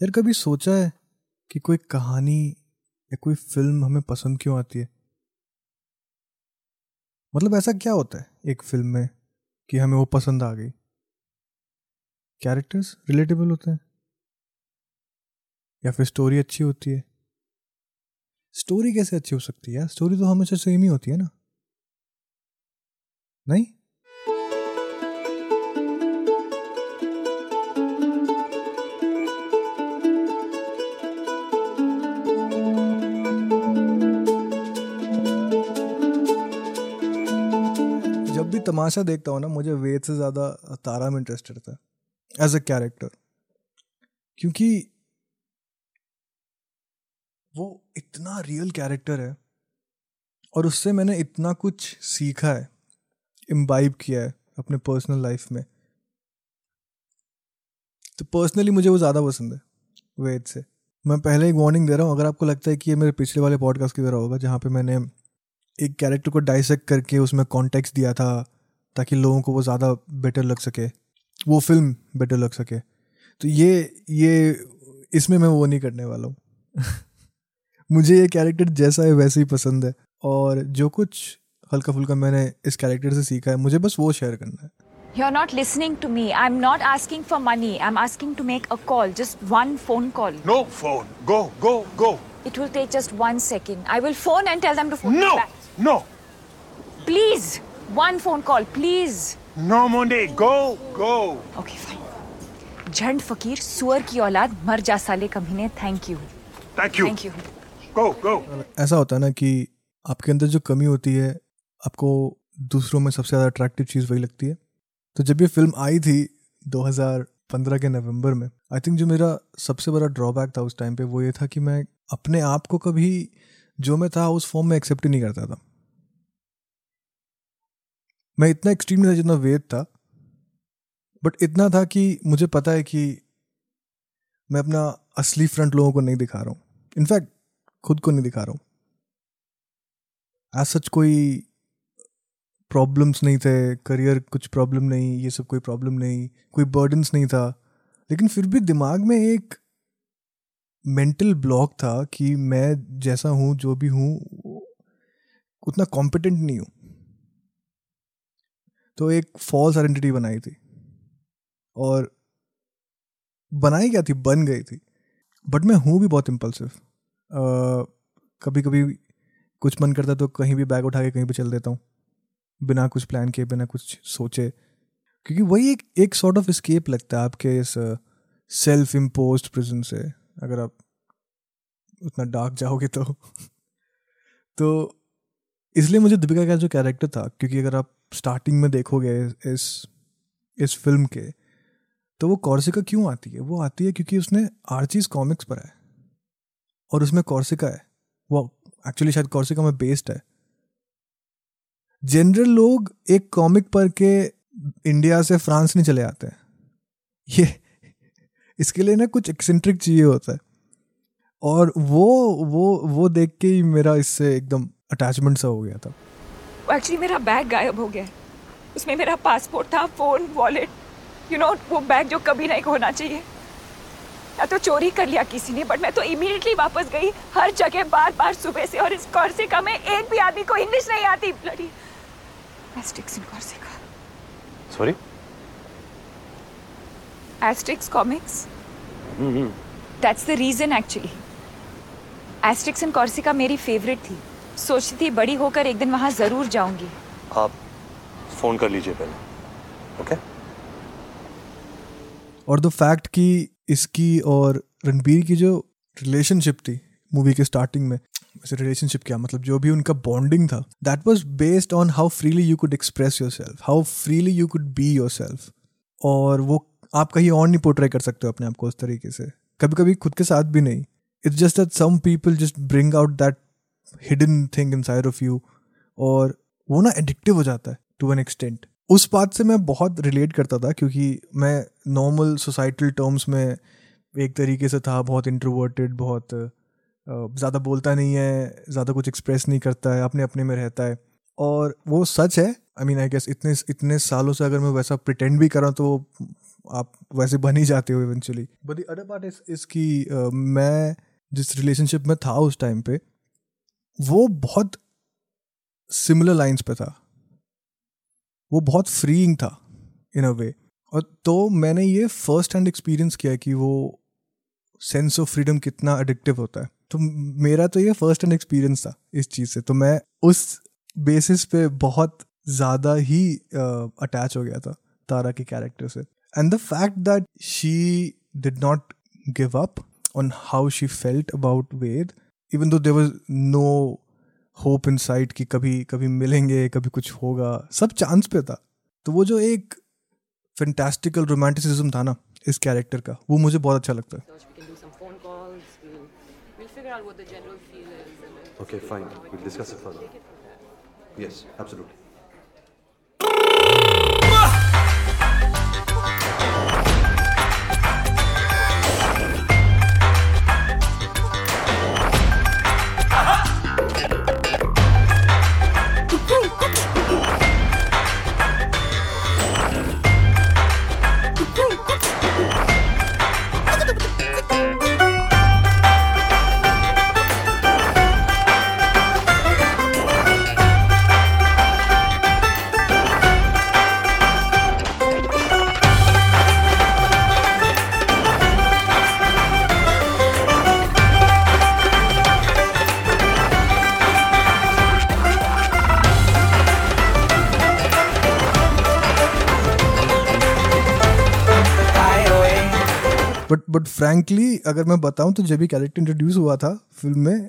यार, कभी सोचा है कि कोई कहानी या कोई फ़िल्म हमें पसंद क्यों आती है? मतलब ऐसा क्या होता है एक फ़िल्म में कि हमें वो पसंद आ गई? कैरेक्टर्स रिलेटेबल होते हैं? या फिर स्टोरी अच्छी होती है? स्टोरी कैसे अच्छी हो सकती है यार? स्टोरी तो हमेशा सेम ही होती है ना? नहीं? तमाशा देखता हूँ ना, मुझे वेद से ज़्यादा तारा में इंटरेस्टेड था एज अ कैरेक्टर क्योंकि वो इतना रियल कैरेक्टर है, और उससे मैंने इतना कुछ सीखा है इम्बाइब किया है अपने पर्सनल लाइफ में। तो पर्सनली मुझे वो ज़्यादा पसंद है, वेद से। मैं पहले एक वार्निंग दे रहा हूँ, अगर आपको लगता है कि ये मेरे पिछले वाले पॉडकास्ट की तरह होगा, जहाँ पे मैंने एक कैरेक्टर को डाइसेक्ट करके उसमें कॉन्टेक्स्ट दिया था ताकि लोगों को वो ज़्यादा बेटर लग सके वो फ़िल्म बेटर लग सके तो ये ये इसमें मैं वो नहीं करने वाला हूँ मुझे ये कैरेक्टर जैसा है वैसे ही पसंद है और जो कुछ हल्का फुल्का मैंने इस कैरेक्टर से सीखा है मुझे बस वो शेयर करना है You're not listening to me. I'm not asking for money. I'm asking to make a call. Just one phone call. No phone. Go, go, go. It will take just one second. I will phone and tell them to phone No, me back. no, Please. One phone call, please. no money. Go, go. Okay, fine. झंड फकीर सुअर की औलाद मर जा साले कमीने thank you Thank you. Thank you Go, go. ऐसा होता है ना कि आपके अंदर जो कमी होती है आपको दूसरों में सबसे ज़्यादा अट्रैक्टिव चीज़ वही लगती है तो जब ये फ़िल्म आई थी 2015 के नवंबर में आई थिंक जो मेरा सबसे बड़ा ड्रॉबैक था उस टाइम पे वो ये था कि मैं अपने आप को कभी जो मैं था उस फॉर्म में एक्सेप्ट ही नहीं करता था मैं इतना एक्सट्रीम नहीं था जितना वेद था बट इतना था कि मुझे पता है कि मैं अपना असली फ्रंट लोगों को नहीं दिखा रहा हूँ। इनफैक्ट खुद को नहीं दिखा रहा हूँ। एज सच कोई प्रॉब्लम्स नहीं थे करियर कुछ प्रॉब्लम नहीं, ये सब कोई प्रॉब्लम नहीं, कोई बर्डन्स नहीं था। लेकिन फिर भी दिमाग में एक मेंटल ब्लॉक था कि मैं जैसा हूँ, जो भी हूँ, उतना कॉम्पिटेंट नहीं हूँ। तो एक फॉल्स आइडेंटिटी बनाई थी। और बनाई क्या थी? बन गई थी। बट मैं हूँ भी बहुत इम्पल्सिव कभी कभी कुछ मन करता तो कहीं भी बैग उठा के कहीं भी चल देता हूँ। बिना कुछ प्लान किए, बिना कुछ सोचे। क्योंकि वही एक एक सॉर्ट ऑफ़ स्केप लगता है आपके इस सेल्फ इम्पोज प्रिजन से। अगर आप उतना डार्क जाओगे तो। तो इसलिए मुझे दीपिका का जो कैरेक्टर था, क्योंकि अगर आप स्टार्टिंग में देखोगे इस इस फ़िल्म के तो वो कॉर्सिका क्यों आती है? वो आती है क्योंकि उसने आर्चीज कॉमिक्स पर है। और उसमें कॉर्सिका है। वो एक्चुअली शायद कॉर्सिका में बेस्ड है। जनरल लोग एक कॉमिक पढ़ के इंडिया से फ्रांस नहीं चले आते ये, इसके लिए ना कुछ एक्सेंट्रिक चाहिए होता है। और वो वो वो देख के ही मेरा इससे एकदम अटैचमेंट सा हो गया था। एक्चुअली मेरा बैग गायब हो गया। है उसमें मेरा पासपोर्ट था फ़ोन वॉलेट यू नो वो बैग जो कभी नहीं खोना चाहिए। या तो चोरी कर लिया किसी ने बट मैं तो इमीडिएटली वापस गई हर जगह बार बार सुबह से और इस कॉर्सिका में एक भी आदमी को इंग्लिश नहीं आती bloody Asterix in Corsica Sorry? Asterix comics that's the reason actually Asterix in Corsica मेरी फेवरेट थी। सोचती थी बड़ी होकर एक दिन वहाँ ज़रूर जाऊँगी। आप फ़ोन कर लीजिए पहले ओके? और द फैक्ट कि इसकी और रणबीर की जो रिलेशनशिप थी मूवी के स्टार्टिंग में वैसे रिलेशनशिप क्या मतलब जो भी उनका बॉन्डिंग था that was based on how freely you could express yourself how freely you could be yourself और वो आप कहीं और नहीं पोर्ट्रे कर सकते हो अपने आप को उस तरीके से। कभी कभी खुद के साथ भी नहीं। It's just that some people just bring out that hidden thing inside of you और वो ना एडिक्टिव हो जाता है टू एन एक्सटेंट उस बात से मैं बहुत रिलेट करता था क्योंकि मैं नॉर्मल सोसाइटल टर्म्स में एक तरीके से था, बहुत इंट्रोवर्टेड बहुत ज़्यादा बोलता नहीं है, ज़्यादा कुछ एक्सप्रेस नहीं करता है अपने अपने में रहता है। और वो सच है आई मीन आई गेस इतने इतने सालों से अगर मैं वैसा प्रिटेंड भी कर तो आप वैसे बन ही जाते हो eventually but the other part is इसकी मैं जिस रिलेशनशिप में था उस टाइम पे वो बहुत सिमिलर लाइंस पे था। वो बहुत फ्रीइंग था इन अ वे और तो मैंने ये फ़र्स्ट हैंड एक्सपीरियंस किया कि वो सेंस ऑफ़ फ्रीडम कितना एडिक्टिव होता है। तो मेरा तो ये फ़र्स्ट हैंड एक्सपीरियंस था इस चीज़ से। तो मैं उस बेसिस पे बहुत ज़्यादा ही अटैच uh, हो गया था तारा के कैरेक्टर से। And the fact that she did not give up on how she felt about Ved even though there was no hope inside कि कभी कभी मिलेंगे कभी कुछ होगा सब चांस पे था। तो वो जो एक फेंटेस्टिकल रोमांटिसिज्म था ना इस कैरेक्टर का वो मुझे बहुत अच्छा लगता है। बट फ्रैंकली, अगर मैं बताऊँ तो जब भी कैरेक्टर इंट्रोड्यूस हुआ था फ़िल्म में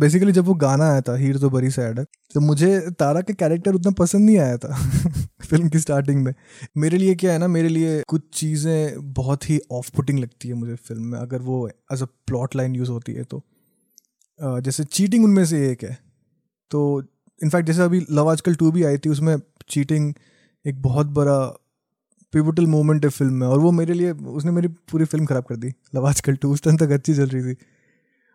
बेसिकली जब वो गाना आया था हीर तो बड़ी सैड है तो मुझे तारा का कैरेक्टर उतना पसंद नहीं आया था फ़िल्म की स्टार्टिंग में। मेरे लिए क्या है ना, मेरे लिए कुछ चीज़ें बहुत ही ऑफ़ पुटिंग लगती है मुझे फ़िल्म में, अगर वो as a plot line use होती है तो। जैसे चीटिंग उनमें से एक है। तो इनफैक्ट जैसे अभी लव आजकल टू भी आई थी, उसमें चीटिंग एक बहुत बड़ा पिवटल मोमेंट है फ़िल्म में और वो मेरे लिए उसने मेरी पूरी फ़िल्म खराब कर दी। लव आजकल टू उस टाइम तक अच्छी चल रही थी।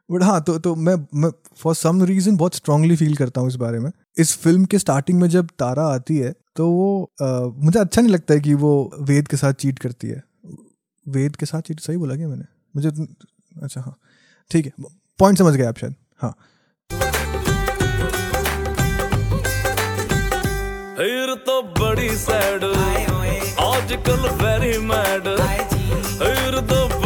बट हाँ तो तो मैं मैं फॉर सम रीज़न बहुत स्ट्रांगली फील करता हूँ इस बारे में। इस फ़िल्म के स्टार्टिंग में जब तारा आती है तो वो अ, मुझे अच्छा नहीं लगता है कि वो वेद के साथ चीट करती है। वेद के साथ चीट सही बोला क्या मैंने? मुझे अच्छा हाँ ठीक है पॉइंट समझ गए आप शायद हाँ। फिर तो बड़ी सैड आजकल वेरी मैड फिर तो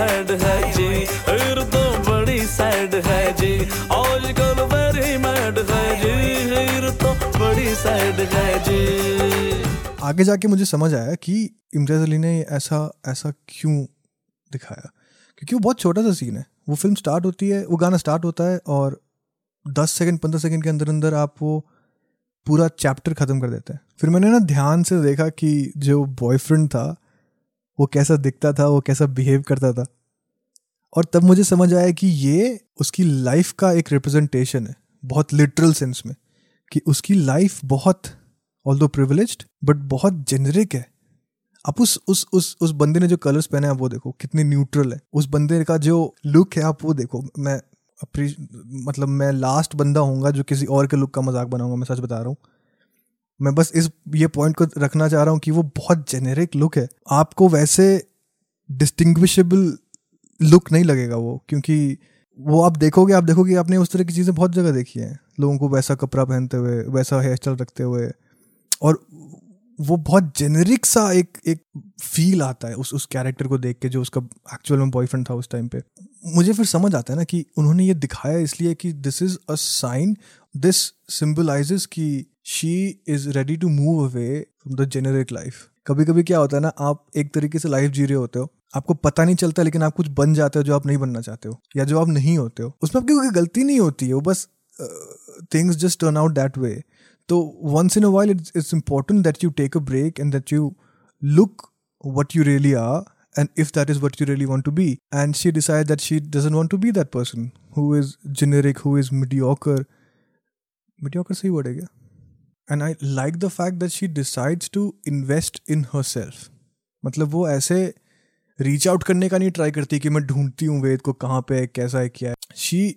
बैड है जी। फिर तो बड़ी सैड है जी। आजकल वेरी मैड है जी। फिर तो बड़ी सैड है जी। आगे जाके मुझे समझ आया कि इम्तियाज़ अली ने ऐसा ऐसा क्यों दिखाया? क्योंकि वो बहुत छोटा सा सीन है। वो फ़िल्म स्टार्ट होती है, वो गाना स्टार्ट होता है और दस सेकंड पंद्रह सेकंड के अंदर अंदर आप वो पूरा चैप्टर ख़त्म कर देते हैं। फिर मैंने ना ध्यान से देखा कि जो बॉयफ्रेंड था वो कैसा दिखता था, वो कैसा बिहेव करता था। और तब मुझे समझ आया कि ये उसकी लाइफ का एक रिप्रेजेंटेशन है, बहुत लिटरल सेंस में, कि उसकी लाइफ बहुत ऑल दो प्रिविलेज्ड बट बहुत जेनरिक है। आप उस उस उस उस बंदे ने जो कलर्स पहने हैं, आप वो देखो, कितने न्यूट्रल है। उस बंदे का जो लुक है, आप वो देखो, मैं मतलब मैं लास्ट बंदा होऊँगा जो किसी और के लुक का मज़ाक बनाऊँगा, मैं सच बता रहा हूँ। मैं बस इस, ये पॉइंट को रखना चाह रहा हूँ कि वो बहुत जेनेरिक लुक है। आपको वैसे डिस्टिंग्विशेबल लुक नहीं लगेगा वो, क्योंकि वो आप देखोगे आप देखोगे आपने उस तरह की चीज़ें बहुत जगह देखी हैं। लोगों को वैसा कपड़ा पहनते हुए, वैसा हेयर स्टाइल रखते हुए। और वो बहुत जेनेरिक सा एक एक फील आता है उस उस कैरेक्टर को देख के जो उसका एक्चुअल में बॉयफ्रेंड था उस टाइम पे। मुझे फिर समझ आता है ना कि उन्होंने ये दिखाया इसलिए कि this is a sign this symbolises कि she is ready to move away from the generic life कभी कभी क्या होता है ना, आप एक तरीके से लाइफ जी रहे होते हो, आपको पता नहीं चलता, लेकिन आप कुछ बन जाते हो जो आप नहीं बनना चाहते हो, या जो आप नहीं होते हो। उसमें आपकी कोई गलती नहीं होती है, वो बस things just turn out that way तो once in a while it it's important that you take a break and that you look what you really are and if that is what you really want to be and she decide that she doesn't want to be that person who is generic who is mediocre mediocre सही बढ़ेगा and like the fact that she decides to invest in herself मतलब वो ऐसे reach out करने का नहीं try करती कि मैं ढूंढती हूँ वेद को कहाँ पे कैसा है, क्या है। She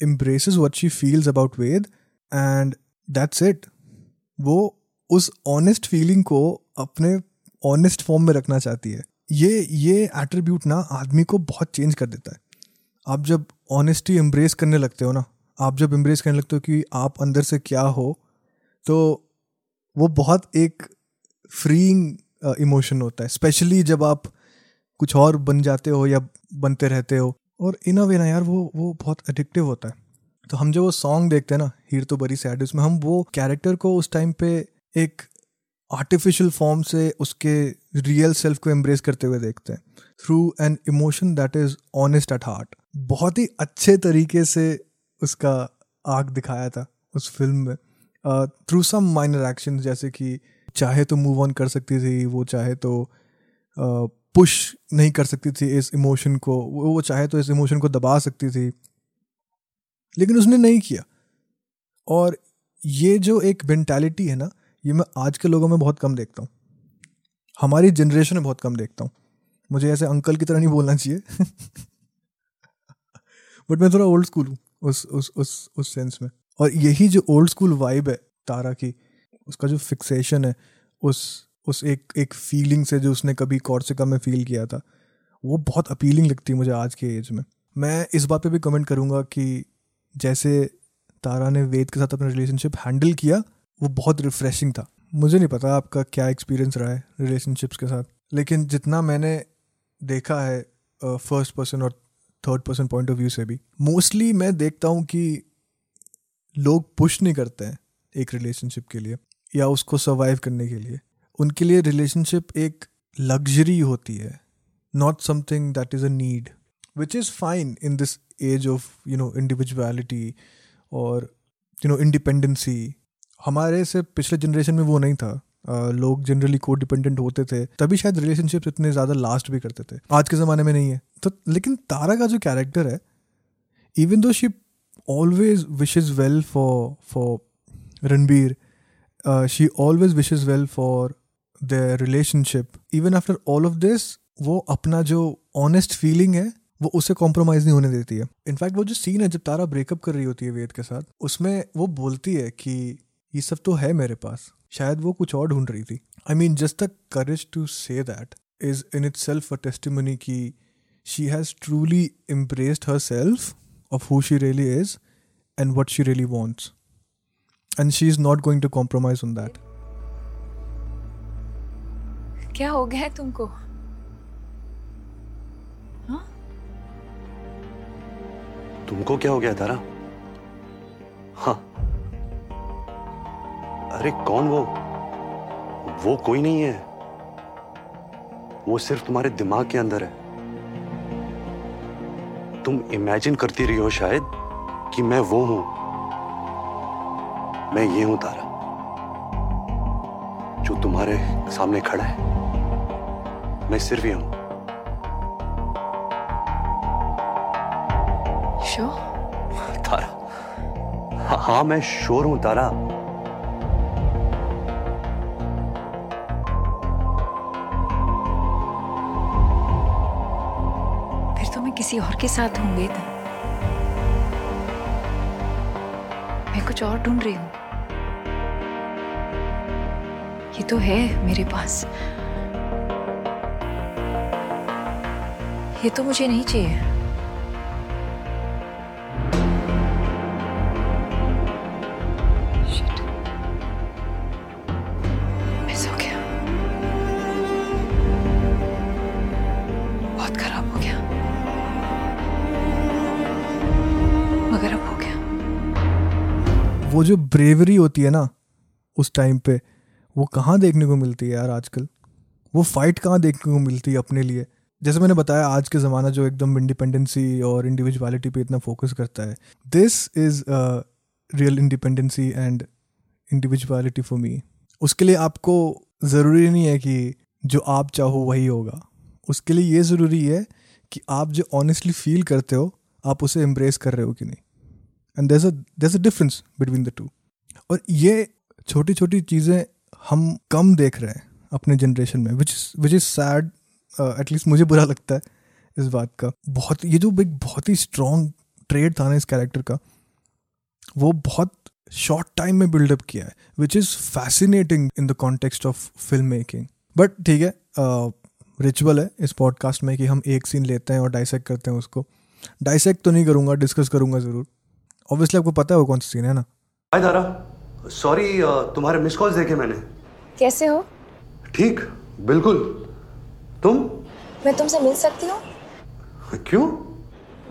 embraces what she feels about Ved and that's it वो उस ऑनेस्ट फीलिंग को अपने ऑनेस्ट फॉर्म में रखना चाहती है। ये ये एट्रीब्यूट ना आदमी को बहुत चेंज कर देता है। आप जब ऑनेस्टी एम्ब्रेस करने लगते हो ना, आप जब एम्ब्रेस करने लगते हो कि आप अंदर से क्या हो तो वो बहुत एक फ्रीइंग इमोशन होता है स्पेशली जब आप कुछ और बन जाते हो या बनते रहते हो और इन अ वे ना यार वो वो बहुत एडिक्टिव होता है। तो हम जो वो सॉन्ग देखते हैं ना हीर तो बड़ी सैड उसमें हम वो कैरेक्टर को उस टाइम पे एक आर्टिफिशियल फॉर्म से उसके रियल सेल्फ को एम्ब्रेस करते हुए देखते हैं। Through an emotion that is honest at heart बहुत ही अच्छे तरीके से उसका आग दिखाया था उस फ़िल्म में। थ्रू सम माइनर एक्शन जैसे कि चाहे तो मूव ऑन कर सकती थी वो चाहे तो पुश uh, नहीं कर सकती थी इस इमोशन को वो चाहे तो इस इमोशन को दबा सकती थी। लेकिन उसने नहीं किया। और ये जो एक मेंटालिटी है ना ये मैं आज के लोगों में बहुत कम देखता हूँ। हमारी जनरेशन में बहुत कम देखता हूँ। मुझे ऐसे अंकल की तरह नहीं बोलना चाहिए। बट मैं थोड़ा ओल्ड स्कूल हूँ उस उस उस उस सेंस में। और यही जो ओल्ड स्कूल वाइब है तारा की, उसका जो फिक्सेशन है, उस उस एक एक फीलिंग से जो उसने कभी कॉर्सिका में फील किया था, वो बहुत अपीलिंग लगती है मुझे आज के एज में। मैं इस बात पे भी कमेंट करूँगा कि जैसे तारा ने वेद के साथ अपना रिलेशनशिप हैंडल किया, वो बहुत रिफ्रेशिंग था। मुझे नहीं पता आपका क्या एक्सपीरियंस रहा है रिलेशनशिप्स के साथ, लेकिन जितना मैंने देखा है फ़र्स्ट पर्सन और third person point of view से भी मोस्टली मैं देखता हूँ कि लोग पुश नहीं करते हैं एक रिलेशनशिप के लिए या उसको सर्वाइव करने के लिए। उनके लिए रिलेशनशिप एक लग्जरी होती है not something that is a need which is fine in this age of you know individuality और यू नो इंडिपेंडेंसी हमारे से पिछले जनरेशन में वो नहीं था। uh, लोग जनरली को डिपेंडेंट होते थे तभी शायद रिलेशनशिप इतने ज़्यादा लास्ट भी करते थे। आज के ज़माने में नहीं है। तो लेकिन तारा का जो कैरेक्टर है even though she always wishes well for for Ranbir she always wishes well for the relationship even after all of this वो अपना जो ऑनेस्ट फीलिंग है, वो उसे कॉम्प्रोमाइज नहीं होने देती है. इनफैक्ट वो जो सीन है, जब तारा ब्रेकअप कर रही होती है वेद के साथ, उसमें वो बोलती है कि ये सब तो है मेरे पास. शायद वो कुछ और ढूंढ रही थी. I mean just the courage to say that is in itself a testimony की she has truly embraced herself of who she really is and what she really wants and she is not going to compromise on that क्या हो गया है तुमको? हाँ? तुमको क्या हो गया तारा? हाँ। अरे कौन वो? वो कोई नहीं है। वो सिर्फ़ तुम्हारे दिमाग के अंदर है। तुम इमेजिन करती रही हो शायद कि मैं वो हूँ। मैं ये हूँ तारा जो तुम्हारे सामने खड़ा है। मैं सिर्फ़ ये हूँ। शो तारा हाँ, हाँ मैं श्योर हूँ तारा। के साथ होंगे वेद मैं कुछ और ढूंढ रही हूँ। ये तो है मेरे पास। ये तो मुझे नहीं चाहिए। ब्रेवरी होती है ना उस टाइम पे, वो कहाँ देखने को मिलती है यार आजकल? वो फाइट कहाँ देखने को मिलती है अपने लिए? जैसे मैंने बताया, आज के ज़माना जो एकदम इंडिपेंडेंसी और इंडिविजुअलिटी पे इतना फोकस करता है this is real independency and individuality for me उसके लिए आपको ज़रूरी नहीं है कि जो आप चाहो वही होगा। उसके लिए ये ज़रूरी है कि आप जो ऑनेस्टली फील करते हो, आप उसे एम्ब्रेस कर रहे हो कि नहीं। And there there a difference between the two और ये छोटी छोटी चीज़ें हम कम देख रहे हैं अपने जनरेशन में which which is sad at least मुझे बुरा लगता है इस बात का। बहुत ये जो एक बहुत ही स्ट्रॉन्ग ट्रेड था ना इस कैरेक्टर का वो बहुत शॉर्ट टाइम में बिल्डअप किया है which is fascinating in the context of film making but ठीक है रिचुअल uh, है इस पॉडकास्ट में कि हम एक सीन लेते हैं और डाइसेक्ट करते हैं उसको। डाइसेक्ट तो नहीं करूँगा डिस्कस करूँगा ज़रूर। ऑब्वियसली आपको पता है वो कौन सा सीन है ना? हाय दारा। सॉरी तुम्हारे मिस कॉल्स देखे मैंने। कैसे हो? ठीक बिल्कुल। तुम? मैं तुमसे मिल सकती हूँ? क्यों?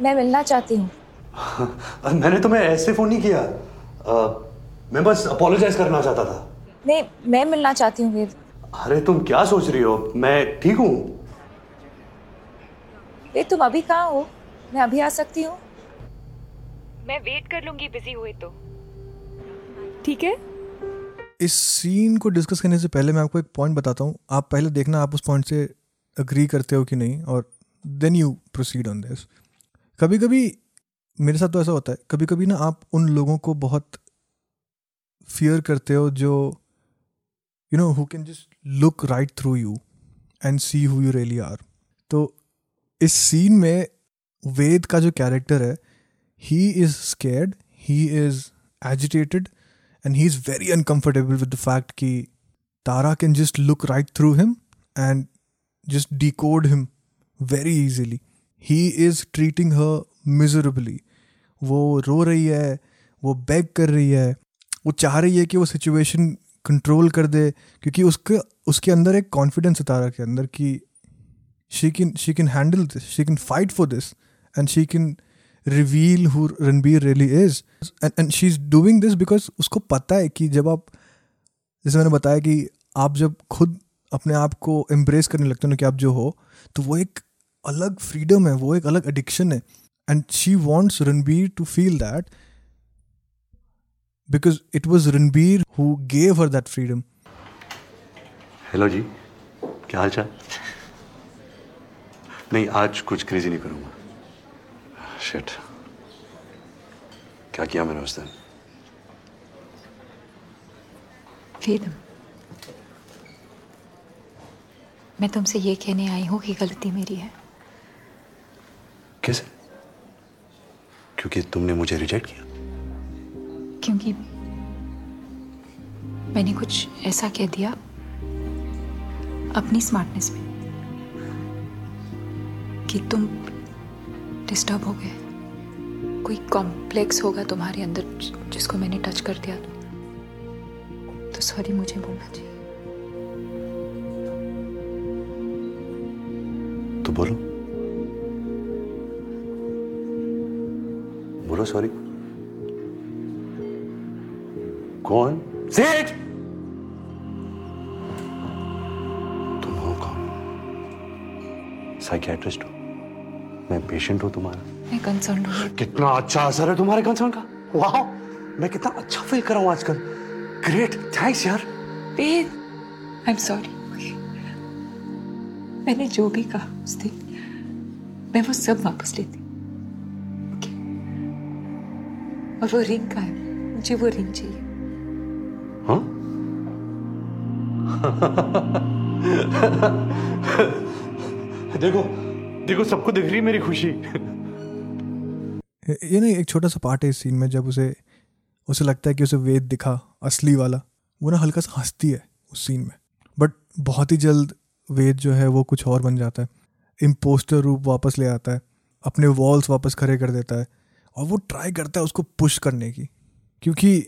मैं मिलना चाहती हूँ। मैंने तुम्हें ऐसे फ़ोन नहीं किया। अ, मैं बस अपोलोजाइज करना चाहता था। नहीं मैं मिलना चाहती हूँ वेद अरे तुम क्या सोच रही हो? मैं ठीक हूँ। वेद तुम अभी कहाँ हो? मैं अभी आ सकती हूँ। मैं वेट कर लूँगी बिज़ी हुए तो। ठीक है? इस सीन को डिस्कस करने से पहले मैं आपको एक पॉइंट बताता हूँ। आप पहले देखना, आप उस पॉइंट से अग्री करते हो कि नहीं, और then you proceed on this कभी कभी मेरे साथ तो ऐसा होता है कभी कभी ना आप उन लोगों को बहुत फियर करते हो जो you know who can just look right through you and see who you really are तो इस सीन में वेद का जो कैरेक्टर है he is scared he is agitated and he's very uncomfortable with the fact कि Tara can just look right through him and just decode him very easily. He is treating her miserably. वो रो रही है वो bag कर रही है वो चाह रही है कि वो सिचुएशन कंट्रोल कर दे क्योंकि उसके उसके अंदर एक कॉन्फिडेंस है तारा के अंदर कि she can she can handle this she can fight for this and she can reveal who Ranbir really is and she is doing this because उसको पता है कि जब आप जैसे मैंने बताया कि आप जब खुद अपने आप को एम्ब्रेस करने लगते हो ना कि आप जो हो तो वो एक अलग फ्रीडम है, वो एक अलग एडिक्शन है। And she wants Ranbir to feel that because it was Ranbir who gave her that freedom hello जी, क्या हाल चाल? नहीं, आज कुछ क्रेजी नहीं करूँगा। शिट क्या किया मैंने उस दिन वेद मैं तुमसे ये कहने आई हूँ कि गलती मेरी है कैसे क्योंकि तुमने मुझे रिजेक्ट किया क्योंकि मैंने कुछ ऐसा कह दिया अपनी स्मार्टनेस में कि तुम डिस्टर्ब हो गए। कोई कॉम्प्लेक्स होगा तुम्हारे अंदर जिसको मैंने टच कर दिया तो। सॉरी मुझे बोलना चाहिए। तो बोलो। बोलो सॉरी कौन? सेठ तुम हो कौन? साइकियाट्रिस्ट हो। मैं पेशेंट हूँ तुम्हारा। मैं कंसर्न हूँ। कितना अच्छा असर है तुम्हारे कंसर्न का। वाह मैं कितना अच्छा फील कर रहा हूँ आजकल। ग्रेट थैंक्स यार। वेद आई एम सॉरी मैंने जो भी कहा उस दिन मैं वो सब वापस लेती Okay? और वो रिंग का है। मुझे वो रिंग चाहिए। हाँ? देखो देखो, सबको दिख रही मेरी खुशी। ये नहीं, एक छोटा सा पार्ट है इस सीन में, जब उसे उसे लगता है कि उसे वेद दिखा, असली वाला। वो ना हल्का सा हंसती है उस सीन में। बट बहुत ही जल्द वेद जो है, वो कुछ और बन जाता है। इम्पोस्टर रूप वापस ले आता है। अपने वॉल्स वापस खड़े कर देता है। और वो ट्राई करता है उसको पुश करने की। क्योंकि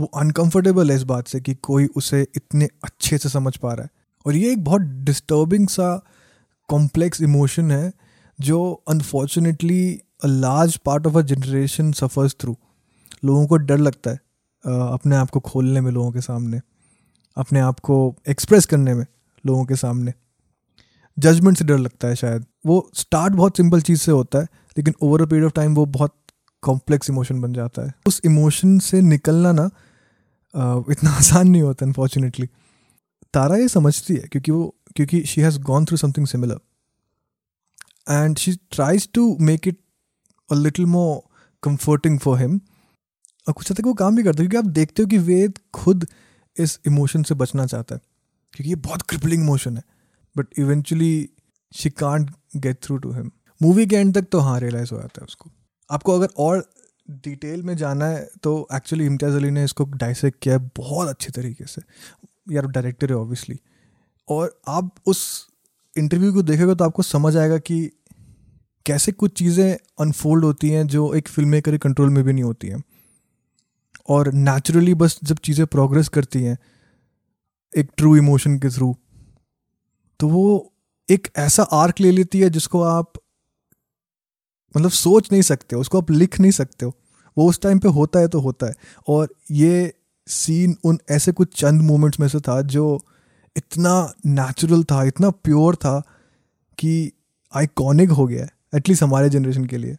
वो अनकंफर्टेबल है इस बात से कि कोई उसे इतने अच्छे से समझ पा रहा है। और ये एक बहुत डिस्टर्बिंग सा कॉम्प्लेक्स इमोशन है जो unfortunately a large part of a generation suffers through लोगों को डर लगता है अपने आप को खोलने में लोगों के सामने, अपने आप को एक्सप्रेस करने में लोगों के सामने। जजमेंट से डर लगता है शायद। वो स्टार्ट बहुत सिंपल चीज़ से होता है, लेकिन over a period of time वो बहुत कॉम्प्लेक्स इमोशन बन जाता है। उस इमोशन से निकलना ना इतना आसान नहीं होता अनफॉर्चुनेटली तारा ये समझती है, क्योंकि वो क्योंकि she has gone through something similar and she tries to make it a little more comforting for him और कुछ हद तक वो काम भी करता है, क्योंकि आप देखते हो कि वेद खुद इस इमोशन से बचना चाहता है। क्योंकि ये बहुत क्रिपलिंग इमोशन है। But eventually she can't get through to him movie के एंड तक तो हाँ रियलाइज़ हो जाता है उसको। आपको अगर और डिटेल में जाना है तो एक्चुअली इम्तियाज़ अली ने इसको डाइसेक्ट किया है बहुत अच्छे तरीके से। यार डायरेक्टर है ऑब्वियसली और आप उस इंटरव्यू को देखेगा तो आपको समझ आएगा कि कैसे कुछ चीज़ें अनफोल्ड होती हैं जो एक फ़िल्म मेकर कंट्रोल में भी नहीं होती हैं। और नेचुरली बस जब चीज़ें प्रोग्रेस करती हैं, एक ट्रू इमोशन के थ्रू तो वो एक ऐसा आर्क ले लेती है जिसको आप मतलब सोच नहीं सकते उसको आप लिख नहीं सकते हो। वो उस टाइम पे होता है तो होता है। और ये सीन उन ऐसे कुछ चंद मोमेंट्स में से था जो इतना नेचुरल था, इतना प्योर था कि आइकॉनिक हो गया एटलीस्ट हमारे जनरेशन के लिए।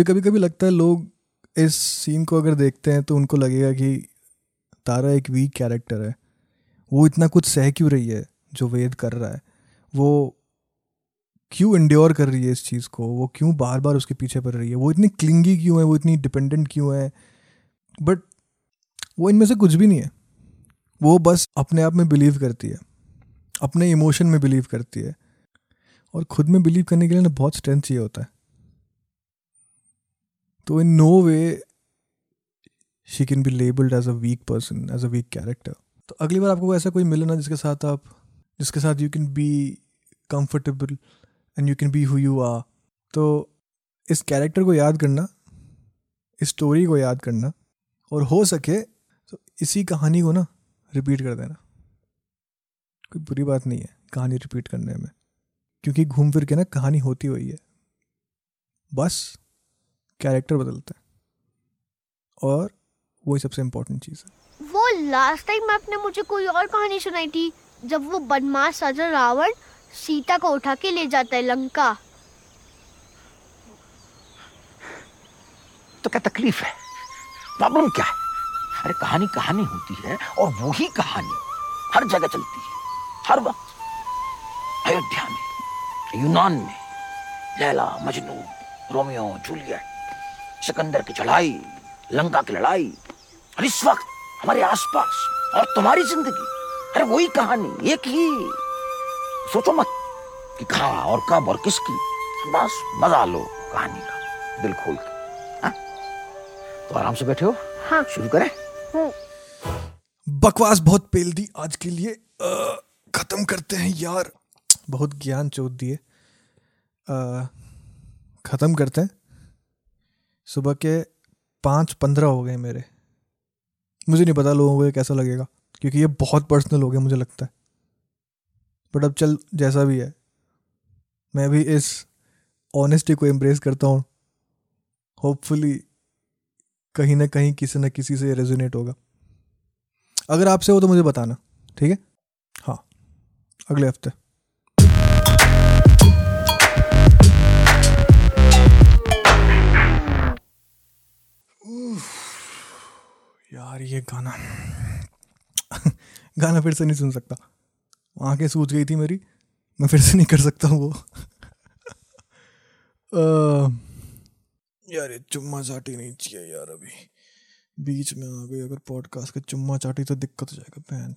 मुझे कभी कभी लगता है लोग इस सीन को अगर देखते हैं तो उनको लगेगा कि तारा एक वीक कैरेक्टर है। वो इतना कुछ सह क्यों रही है जो वेद कर रहा है? वो क्यों इंड्योर कर रही है इस चीज़ को? वो क्यों बार बार उसके पीछे पड़ रही है? वो इतनी क्लिंगी क्यों है? वो इतनी डिपेंडेंट क्यों है? बट वो इनमें से कुछ भी नहीं है। वो बस अपने आप में बिलीव करती है। अपने इमोशन में बिलीव करती है। और खुद में बिलीव करने के लिए ना बहुत स्ट्रेंथ चाहिए होता है। तो in no way she can be labelled as a weak person as a weak character तो अगली बार आपको ऐसा कोई मिले ना जिसके साथ आप, जिसके साथ you can be comfortable and you can be who you are तो इस कैरेक्टर को याद करना, इस स्टोरी को याद करना और हो सके तो इसी कहानी को ना रिपीट कर देना। कोई बुरी बात नहीं है कहानी रिपीट करने में, क्योंकि घूम फिर के ना कहानी होती हुई है। बस। कैरेक्टर बदलता है। और वही सबसे इम्पोर्टेंट चीज़ है। वो लास्ट टाइम आपने मुझे कोई और कहानी सुनाई थी जब वो बदमाश राजा रावण सीता को उठा के ले जाता है लंका। तो क्या तकलीफ़ है? प्रॉब्लम क्या है? अरे कहानी कहानी होती है और वही कहानी हर जगह चलती है। हर वक्त। अयोध्या में यूनान में लैला मजनू रोमियो जूलियट सिकंदर की चढ़ाई लंका की लड़ाई और इस वक्त हमारे आसपास और तुम्हारी ज़िंदगी अरे वही कहानी एक ही। सोचो मत कि कहा और कब और किसकी। बस मज़ा लो कहानी का दिल खोल के। हाँ? तो आराम से बैठे हो? हाँ। शुरू करें। बकवास बहुत पेल दी आज के लिए खत्म करते हैं यार। बहुत ज्ञान चोट दिए। खत्म करते हैं। सुबह के पाँच पंद्रह हो गए मेरे। मुझे नहीं पता लोगों को ये कैसा लगेगा, क्योंकि ये बहुत पर्सनल हो गया मुझे लगता है। बट अब चल, जैसा भी है, मैं भी इस ऑनेस्टी को एम्ब्रेस करता हूँ। होपफुली कहीं ना कहीं किसी न किसी से रेजोनेट होगा। अगर आपसे हो तो मुझे बताना, ठीक है? हाँ अगले हफ़्ते। यार, ये गाना। गाना फिर से नहीं सुन सकता। आँखें सूझ गई थी मेरी, मैं फिर से नहीं कर सकता वो। यार, ये चुम्मा चाटी नहीं चाहिए यार अभी। बीच में आ गई, अगर पॉडकास्ट का चुम्मा चाटी तो दिक्कत हो जाएगा, बहन